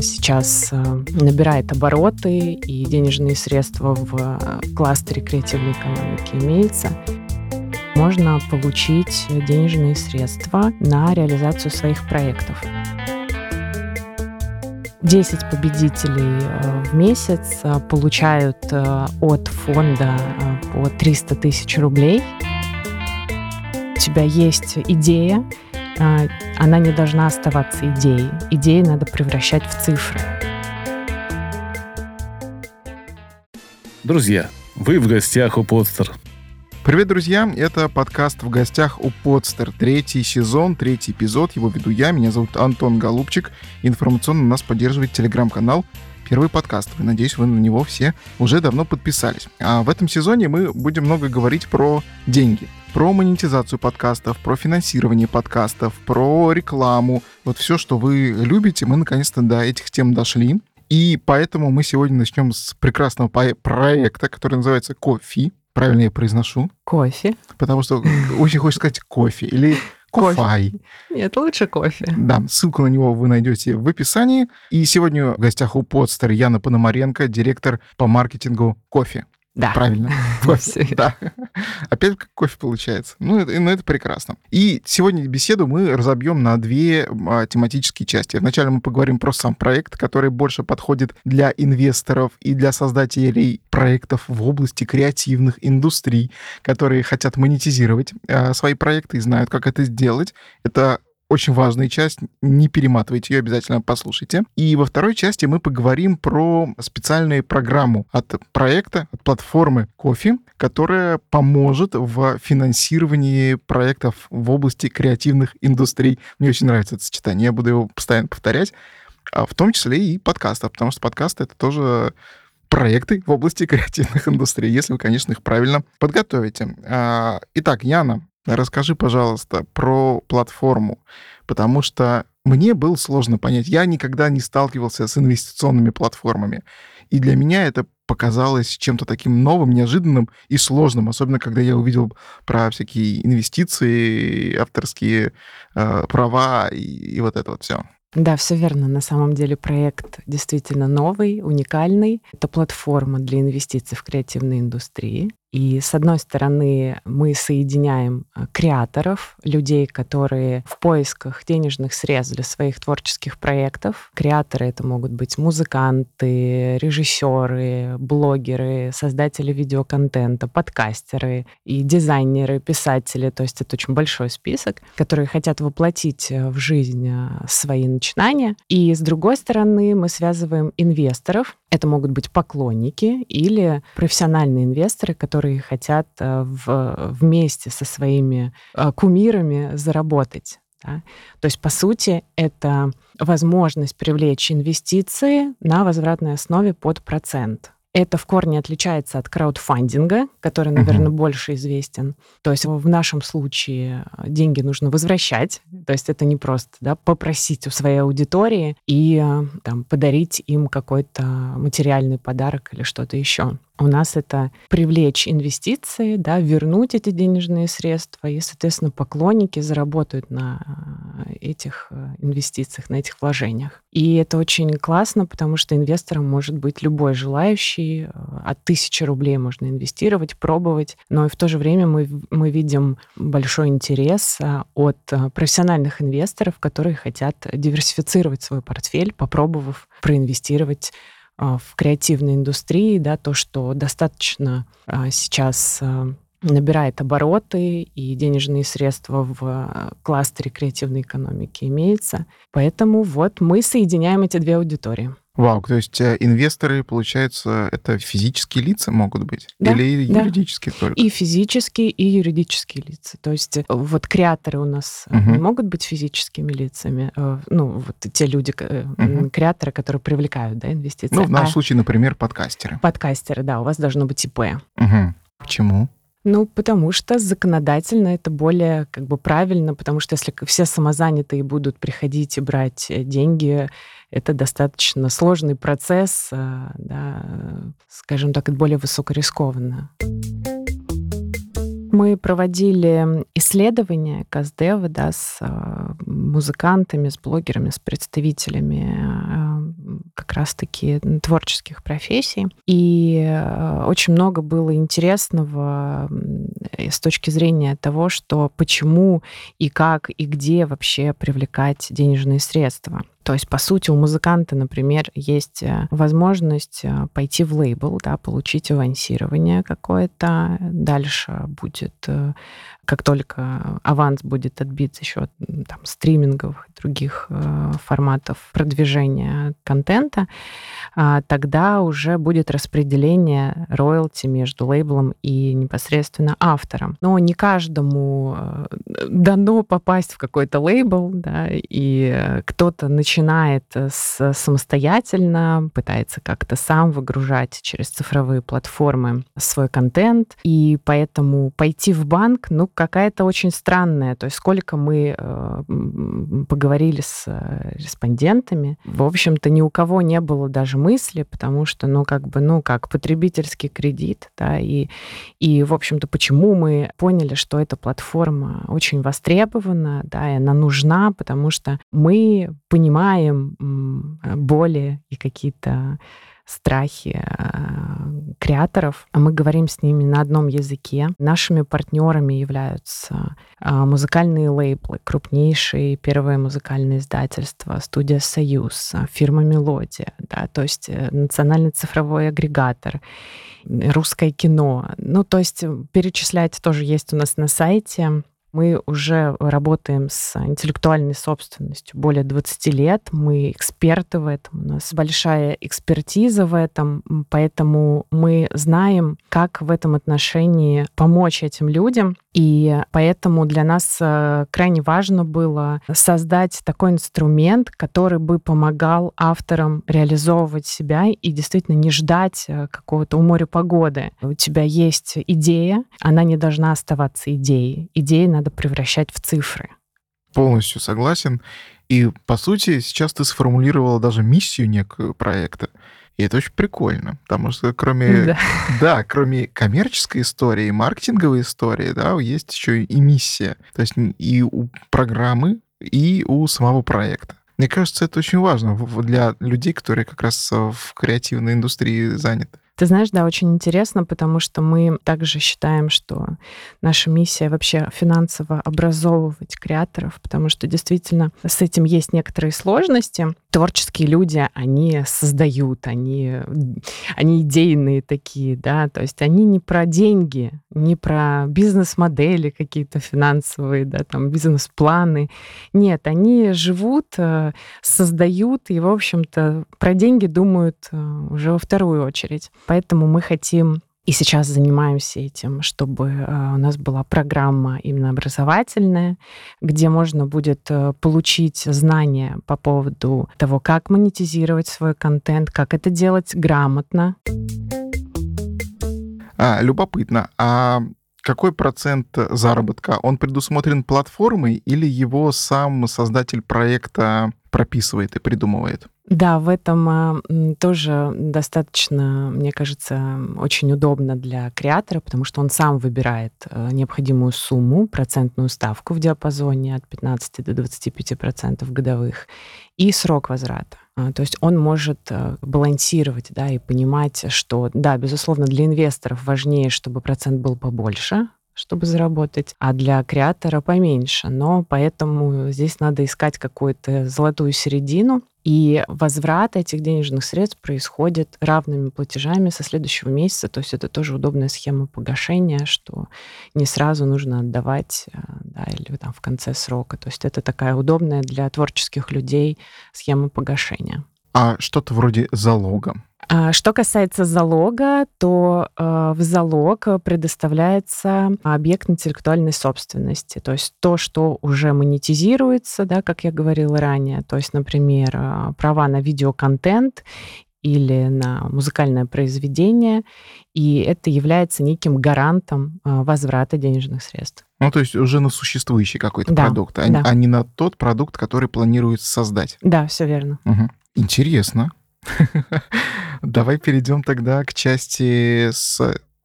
сейчас э, набирает обороты и денежные средства в кластере креативной экономики имеется, можно получить денежные средства на реализацию своих проектов. 10 победителей э, в месяц э, получают э, от фонда по 300 тысяч рублей. У тебя есть идея, она не должна оставаться идеей. Идеи надо превращать в цифры. Друзья, вы в гостях у Подстер. Привет, друзья! Это подкаст «В гостях у Подстер». Третий сезон, третий эпизод. Его веду я. Меня зовут Антон Голубчик. Информационно нас поддерживает телеграм-канал «Первый подкаст». Надеюсь, вы на него все уже давно подписались. А в этом сезоне мы будем много говорить про деньги про монетизацию подкастов, про финансирование подкастов, про рекламу. Вот все, что вы любите, мы наконец-то до этих тем дошли. И поэтому мы сегодня начнем с прекрасного проекта, который называется «Кофи» правильно я произношу? Кофе. Потому что очень хочется сказать кофе или кофай. Нет, лучше кофе. Да, ссылку на него вы найдете в описании. И сегодня в гостях у подстер Яна Пономаренко, директор по маркетингу кофе. Да. Правильно. Кофе. Да. Опять как кофе получается. Ну это, ну, это прекрасно. И сегодня беседу мы разобьем на две а, тематические части. Вначале мы поговорим про сам проект, который больше подходит для инвесторов и для создателей проектов в области креативных индустрий, которые хотят монетизировать а, свои проекты и знают, как это сделать. Это очень важная часть, не перематывайте ее, обязательно послушайте. И во второй части мы поговорим про специальную программу от проекта, от платформы Кофе, которая поможет в финансировании проектов в области креативных индустрий. Мне очень нравится это сочетание, я буду его постоянно повторять, а в том числе и подкаста, потому что подкасты — это тоже проекты в области креативных индустрий, если вы, конечно, их правильно подготовите. А, итак, Яна, Расскажи, пожалуйста, про платформу, потому что мне было сложно понять. Я никогда не сталкивался с инвестиционными платформами. И для меня это показалось чем-то таким новым, неожиданным и сложным, особенно когда я увидел про всякие инвестиции, авторские э, права и, и вот это вот все. Да, все верно. На самом деле проект действительно новый, уникальный. Это платформа для инвестиций в креативной индустрии. И с одной стороны, мы соединяем э, креаторов, людей, которые в поисках денежных средств для своих творческих проектов. Креаторы это могут быть музыканты, режиссеры, блогеры, создатели видеоконтента, подкастеры и дизайнеры, писатели. То есть это очень большой список, которые хотят воплотить э, в жизнь э, свои начинания. И с другой стороны, мы связываем инвесторов. Это могут быть поклонники или профессиональные инвесторы, которые которые хотят э, в, вместе со своими э, кумирами заработать. Да? То есть, по сути, это возможность привлечь инвестиции на возвратной основе под процент. Это в корне отличается от краудфандинга, который, наверное, uh-huh. больше известен. То есть в нашем случае э, деньги нужно возвращать. То есть это не просто да, попросить у своей аудитории и там, подарить им какой-то материальный подарок или что-то еще. У нас это привлечь инвестиции, да, вернуть эти денежные средства, и, соответственно, поклонники заработают на э, этих э, инвестициях, на этих вложениях. И это очень классно, потому что инвестором может быть любой желающий. Э, от тысячи рублей можно инвестировать, пробовать. Но и в то же время мы, мы видим большой интерес от профессиональных инвесторов, которые хотят диверсифицировать свой портфель, попробовав проинвестировать в креативной индустрии, да, то, что достаточно а, сейчас а, набирает обороты и денежные средства в кластере креативной экономики имеется. Поэтому вот мы соединяем эти две аудитории. Вау, то есть э, инвесторы, получается, это физические лица могут быть? Да, Или да. юридические только? И физические, и юридические лица. То есть э, вот креаторы у нас угу. не могут быть физическими лицами. Ну, вот те люди, угу. креаторы, которые привлекают да, инвестиции. Ну, в нашем а... случае, например, подкастеры. Подкастеры, да, у вас должно быть ИП. Угу. Почему? Ну, потому что законодательно это более как бы правильно, потому что если все самозанятые будут приходить и брать деньги, это достаточно сложный процесс, э, да, скажем так, это более высокорискованно. Мы проводили исследования Каздева да, с э, музыкантами, с блогерами, с представителями э, как раз-таки творческих профессий. И очень много было интересного с точки зрения того, что почему и как и где вообще привлекать денежные средства. То есть, по сути, у музыканта, например, есть э, возможность э, пойти в лейбл, да, получить авансирование какое-то. Дальше будет, э, как только аванс будет отбит за счет там, стримингов и других форматов продвижения контента, а, тогда уже будет распределение роялти между лейблом и непосредственно автором. Но не каждому дано попасть в какой-то лейбл, да, и кто-то начинает начинает э, с, самостоятельно, пытается как-то сам выгружать через цифровые платформы свой контент, и поэтому пойти в банк, ну, какая-то очень странная. То есть сколько мы э, поговорили с э, респондентами, в общем-то, ни у кого не было даже мысли, потому что, ну, как бы, ну, как потребительский кредит, да, и, и в общем-то, почему мы поняли, что эта платформа очень востребована, да, и она нужна, потому что мы понимаем, понимаем боли и какие-то страхи а, креаторов. Мы говорим с ними на одном языке. Нашими партнерами являются а, музыкальные лейблы, крупнейшие первые музыкальные издательства, студия «Союз», фирма «Мелодия», да, то есть э, национальный цифровой агрегатор, русское кино. Ну, то есть перечислять тоже есть у нас на сайте. Мы уже работаем с интеллектуальной собственностью более 20 лет. Мы эксперты в этом. У нас большая экспертиза в этом, поэтому мы знаем, как в этом отношении помочь этим людям. И поэтому для нас э, крайне важно было создать такой инструмент, который бы помогал авторам реализовывать себя и действительно не ждать э, какого-то у моря погоды. У тебя есть идея, она не должна оставаться идеей. Идеи надо превращать в цифры. Полностью согласен. И, по сути, сейчас ты сформулировала даже миссию некую проекта. И это очень прикольно, потому что кроме, да. да, кроме коммерческой истории, маркетинговой истории, да, есть еще и миссия. То есть и у программы, и у самого проекта. Мне кажется, это очень важно для людей, которые как раз в креативной индустрии заняты. Ты знаешь, да, очень интересно, потому что мы также считаем, что наша миссия вообще финансово образовывать креаторов, потому что действительно с этим есть некоторые сложности. Творческие люди, они создают, они, они идейные такие, да, то есть они не про деньги, не про бизнес-модели какие-то финансовые, да, там бизнес-планы. Нет, они живут, э, создают и, в общем-то, про деньги думают э, уже во вторую очередь. Поэтому мы хотим и сейчас занимаемся этим, чтобы э, у нас была программа именно образовательная, где можно будет э, получить знания по поводу того, как монетизировать свой контент, как это делать грамотно. А, любопытно. А какой процент заработка? Он предусмотрен платформой или его сам создатель проекта прописывает и придумывает? Да, в этом а, тоже достаточно, мне кажется, очень удобно для креатора, потому что он сам выбирает а, необходимую сумму, процентную ставку в диапазоне от 15 до 25 процентов годовых и срок возврата. А, то есть он может балансировать да, и понимать, что, да, безусловно, для инвесторов важнее, чтобы процент был побольше, чтобы заработать, а для креатора поменьше. Но поэтому здесь надо искать какую-то золотую середину, и возврат этих денежных средств происходит равными платежами со следующего месяца. То есть это тоже удобная схема погашения, что не сразу нужно отдавать э, да, или там в конце срока. То есть это такая удобная для творческих людей схема погашения. А что-то вроде залога. А что касается залога, то э, в залог предоставляется объект интеллектуальной собственности, то есть то, что уже монетизируется, да, как я говорила ранее, то есть, например, э, права на видеоконтент или на музыкальное произведение, и это является неким гарантом э, возврата денежных средств. Ну, то есть уже на существующий какой-то да, продукт, а, да. а не на тот продукт, который планируется создать. Да, все верно. Угу. Интересно. Давай перейдем тогда к части с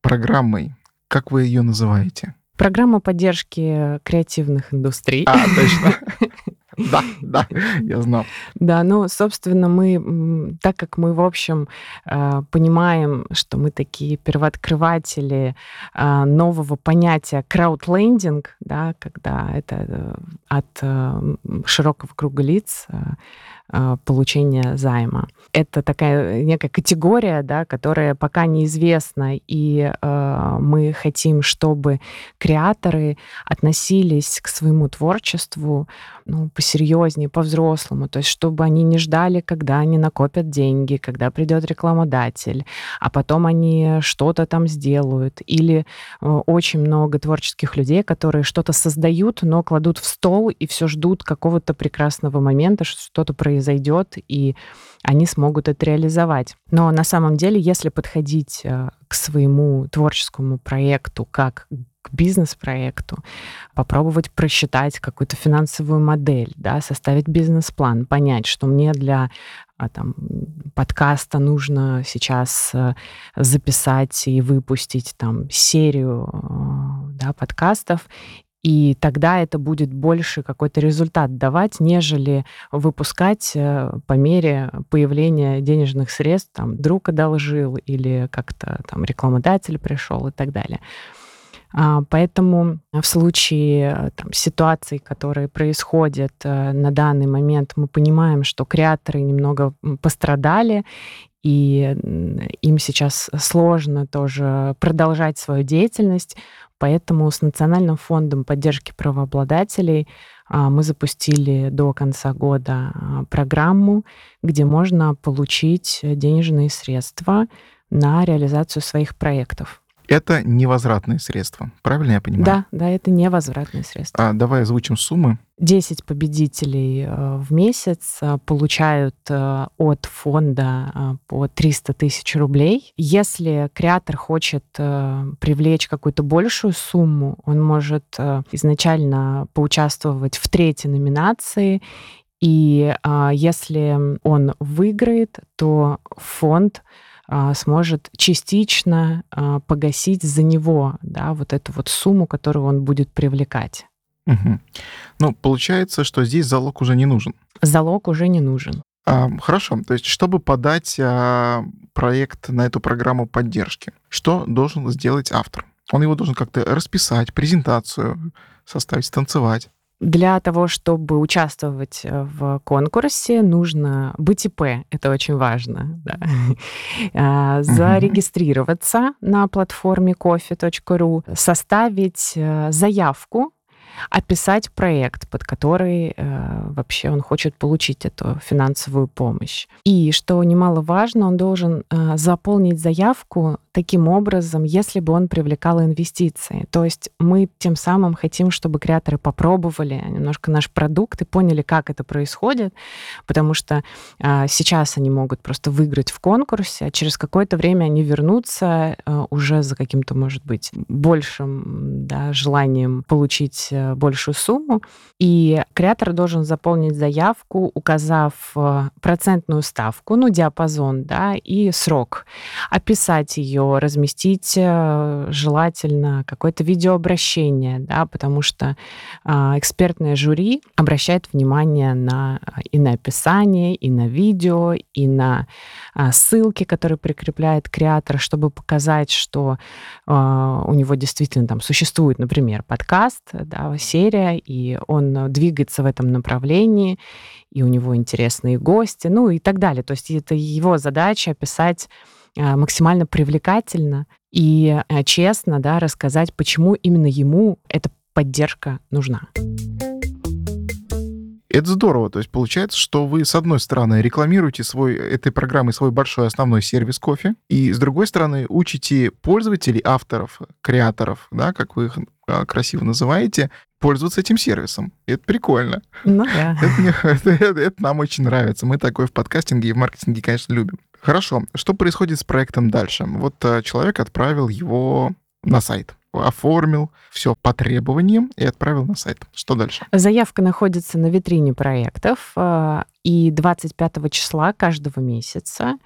программой. Как вы ее называете? Программа поддержки креативных индустрий. А, точно. Да, да, я знал. Да, ну, собственно, мы, так как мы, в общем, э, понимаем, что мы такие первооткрыватели э, нового понятия краудлендинг, да, когда это э, от широкого круга лиц получения займа. Это такая некая категория, да, которая пока неизвестна, и э, мы хотим, чтобы креаторы относились к своему творчеству ну, посерьезнее, по-взрослому, то есть чтобы они не ждали, когда они накопят деньги, когда придет рекламодатель, а потом они что-то там сделают. Или э, очень много творческих людей, которые что-то создают, но кладут в стол и все ждут какого-то прекрасного момента, что что-то произойдет, и они смогут это реализовать. Но на самом деле, если подходить э, к своему творческому проекту как к бизнес-проекту, попробовать просчитать какую-то финансовую модель, да, составить бизнес-план, понять, что мне для а, там, подкаста нужно сейчас э, записать и выпустить там серию э, да, подкастов, и тогда это будет больше какой-то результат давать, нежели выпускать э, по мере появления денежных средств, там, друг одолжил или как-то там рекламодатель пришел и так далее. А, поэтому в случае там, ситуаций, которые происходят э, на данный момент, мы понимаем, что креаторы немного пострадали, и им сейчас сложно тоже продолжать свою деятельность. Поэтому с Национальным фондом поддержки правообладателей а, мы запустили до конца года а, программу, где можно получить денежные средства на реализацию своих проектов. Это невозвратные средства, правильно я понимаю? Да, да, это невозвратные средства. А давай озвучим суммы. 10 победителей э, в месяц э, получают э, от фонда по 300 тысяч рублей. Если креатор хочет привлечь какую-то большую сумму, он может изначально поучаствовать в третьей номинации и если он выиграет, то фонд сможет частично а, погасить за него да, вот эту вот сумму, которую он будет привлекать. Угу. Ну, получается, что здесь залог уже не нужен. Залог уже не нужен. А, хорошо. То есть, чтобы подать а, проект на эту программу поддержки, что должен сделать автор? Он его должен как-то расписать, презентацию составить, станцевать. Для того, чтобы участвовать э, в конкурсе, нужно быть ИП. Это очень важно. Да. А, зарегистрироваться на платформе coffee.ru, составить э, заявку описать проект, под который э, вообще он хочет получить эту финансовую помощь. И, что немаловажно, он должен э, заполнить заявку таким образом, если бы он привлекал инвестиции. То есть мы тем самым хотим, чтобы креаторы попробовали немножко наш продукт и поняли, как это происходит, потому что э, сейчас они могут просто выиграть в конкурсе, а через какое-то время они вернутся э, уже за каким-то, может быть, большим да, желанием получить э, большую сумму, и креатор должен заполнить заявку, указав э, процентную ставку, ну, диапазон, да, и срок, описать ее, разместить э, желательно какое-то видеообращение, да, потому что экспертное жюри обращает внимание на и на описание, и на видео, и на ссылки, которые прикрепляет креатор, чтобы показать, что у него действительно там существует, например, подкаст, да, серия, и он двигается в этом направлении, и у него интересные гости, ну и так далее. То есть это его задача описать а, максимально привлекательно и честно да, рассказать, почему именно ему эта поддержка нужна. Это здорово. То есть получается, что вы, с одной стороны, рекламируете свой, этой программой свой большой основной сервис кофе, и с другой стороны, учите пользователей, авторов, креаторов, да, как вы их а, красиво называете, пользоваться этим сервисом. Это прикольно. Ну да. Это, мне, это, это, нам очень нравится. Мы такое в подкастинге и в маркетинге, конечно, любим. Хорошо. Что происходит с проектом дальше? Вот а, человек отправил его на сайт оформил все по требованиям и отправил на сайт. Что дальше? Заявка находится на витрине проектов, а, и 25 числа каждого месяца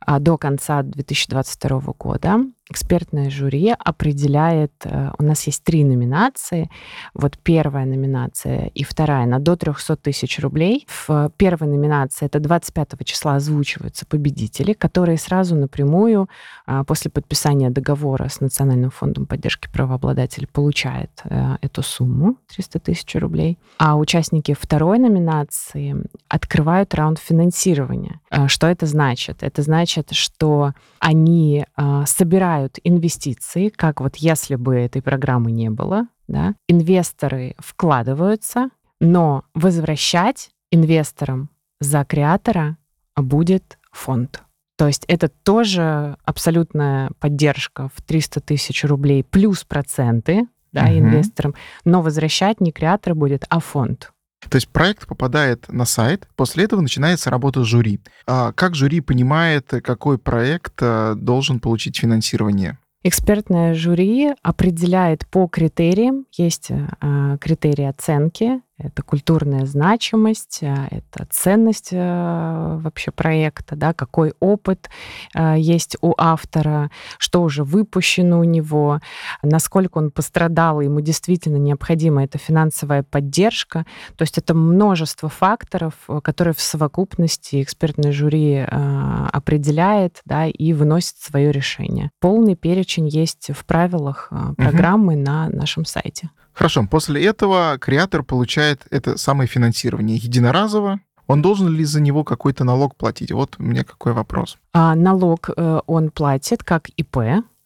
а, до конца 2022 года экспертное жюри определяет, э, у нас есть три номинации. Вот первая номинация и вторая на до 300 тысяч рублей. В первой номинации это 25 числа озвучиваются победители, которые сразу напрямую а, после подписания договора с Национальным фондом поддержки правообладателей получают э, эту сумму 300 тысяч рублей. А участники второй номинации открывают раунд финансирования. Э, что это значит? Это значит, что они собирают собирают инвестиции, как вот если бы этой программы не было, да, инвесторы вкладываются, но возвращать инвесторам за креатора будет фонд. То есть это тоже абсолютная поддержка в 300 тысяч рублей плюс проценты да, угу. инвесторам, но возвращать не креатор будет, а фонд. То есть проект попадает на сайт, после этого начинается работа жюри. А как жюри понимает, какой проект э, должен получить финансирование? Экспертное жюри определяет по критериям, есть э, критерии оценки, это культурная значимость, э, это ценность э, вообще проекта, да, какой опыт э, есть у автора, что уже выпущено у него, насколько он пострадал, ему действительно необходима эта финансовая поддержка. То есть это множество факторов, которые в совокупности экспертное жюри определяет да, и выносит свое решение. Полный перечень есть в правилах программы угу. на нашем сайте. Хорошо, после этого креатор получает это самое финансирование единоразово. Он должен ли за него какой-то налог платить? Вот у меня какой вопрос. А, налог э, он платит как ИП.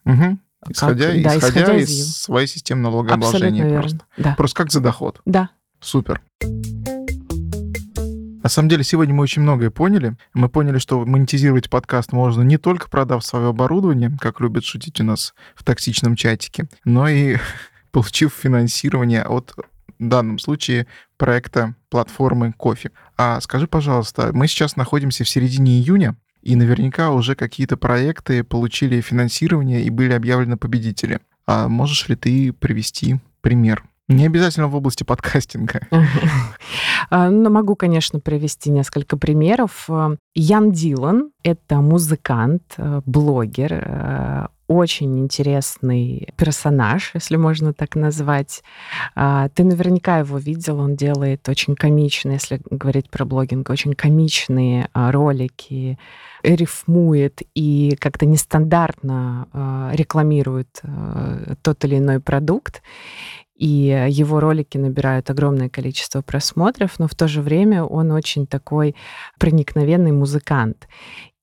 Угу. Исходя, как, да, исходя, исходя из, из своей системы налогообложения Абсолютно просто. Да. Просто как за доход. Да. Супер. На самом деле, сегодня мы очень многое поняли. Мы поняли, что монетизировать подкаст можно не только продав свое оборудование, как любят шутить у нас в токсичном чатике, но и получив финансирование от в данном случае проекта платформы Кофе. А скажи, пожалуйста, мы сейчас находимся в середине июня, и наверняка уже какие-то проекты получили финансирование и были объявлены победители. А можешь ли ты привести пример? Не обязательно в области подкастинга. А, Но ну, могу, конечно, привести несколько примеров. Ян Дилан — это музыкант, э, блогер, э, очень интересный персонаж, если можно так назвать. А, ты наверняка его видел, он делает очень комичные, если говорить про блогинг, очень комичные а, ролики, рифмует и как-то нестандартно рекламирует тот или иной продукт. И его ролики набирают огромное количество просмотров, но в то же время он очень такой проникновенный музыкант.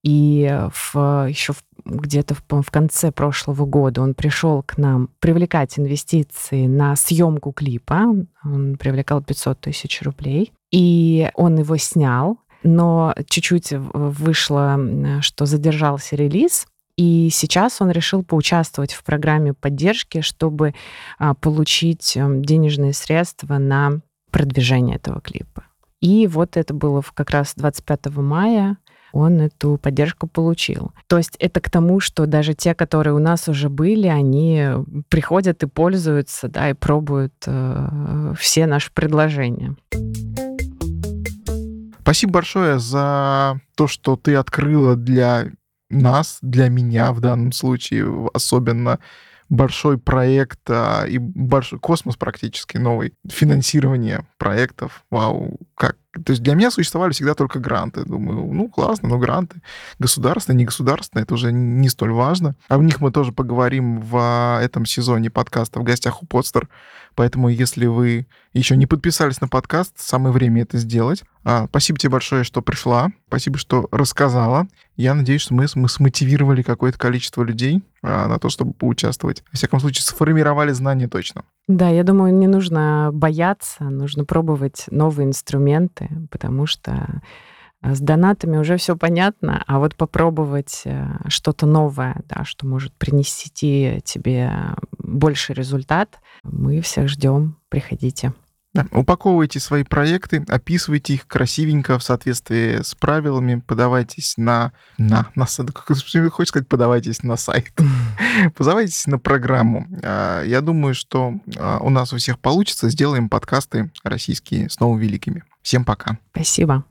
И в, еще в, где-то в, в конце прошлого года он пришел к нам привлекать инвестиции на съемку клипа. Он привлекал 500 тысяч рублей. И он его снял, но чуть-чуть вышло, что задержался релиз. И сейчас он решил поучаствовать в программе поддержки, чтобы а, получить эм, денежные средства на продвижение этого клипа. И вот это было как раз 25 мая он эту поддержку получил. То есть это к тому, что даже те, которые у нас уже были, они приходят и пользуются, да, и пробуют э, все наши предложения. Спасибо большое за то, что ты открыла для нас, для меня в данном случае особенно большой проект а, и большой космос практически новый, финансирование проектов. Вау, как то есть для меня существовали всегда только гранты. Думаю, ну классно, но гранты. Государственные, не государственные, это уже не столь важно. О них мы тоже поговорим в этом сезоне подкаста «В гостях у Подстер». Поэтому, если вы еще не подписались на подкаст, самое время это сделать. А, спасибо тебе большое, что пришла. Спасибо, что рассказала. Я надеюсь, что мы, мы смотивировали какое-то количество людей а, на то, чтобы поучаствовать. Во всяком случае, сформировали знания точно. Да, я думаю, не нужно бояться, нужно пробовать новые инструменты, потому что с донатами уже все понятно, а вот попробовать э, что-то новое, да, что может принести тебе больше результат, мы всех ждем. Приходите. Да. Упаковывайте свои проекты, описывайте их красивенько в соответствии с правилами, подавайтесь на... на, на хочешь сказать, подавайтесь на сайт. Подавайтесь на программу. А, я думаю, что а, у нас у всех получится. Сделаем подкасты российские снова великими. Всем пока. Спасибо.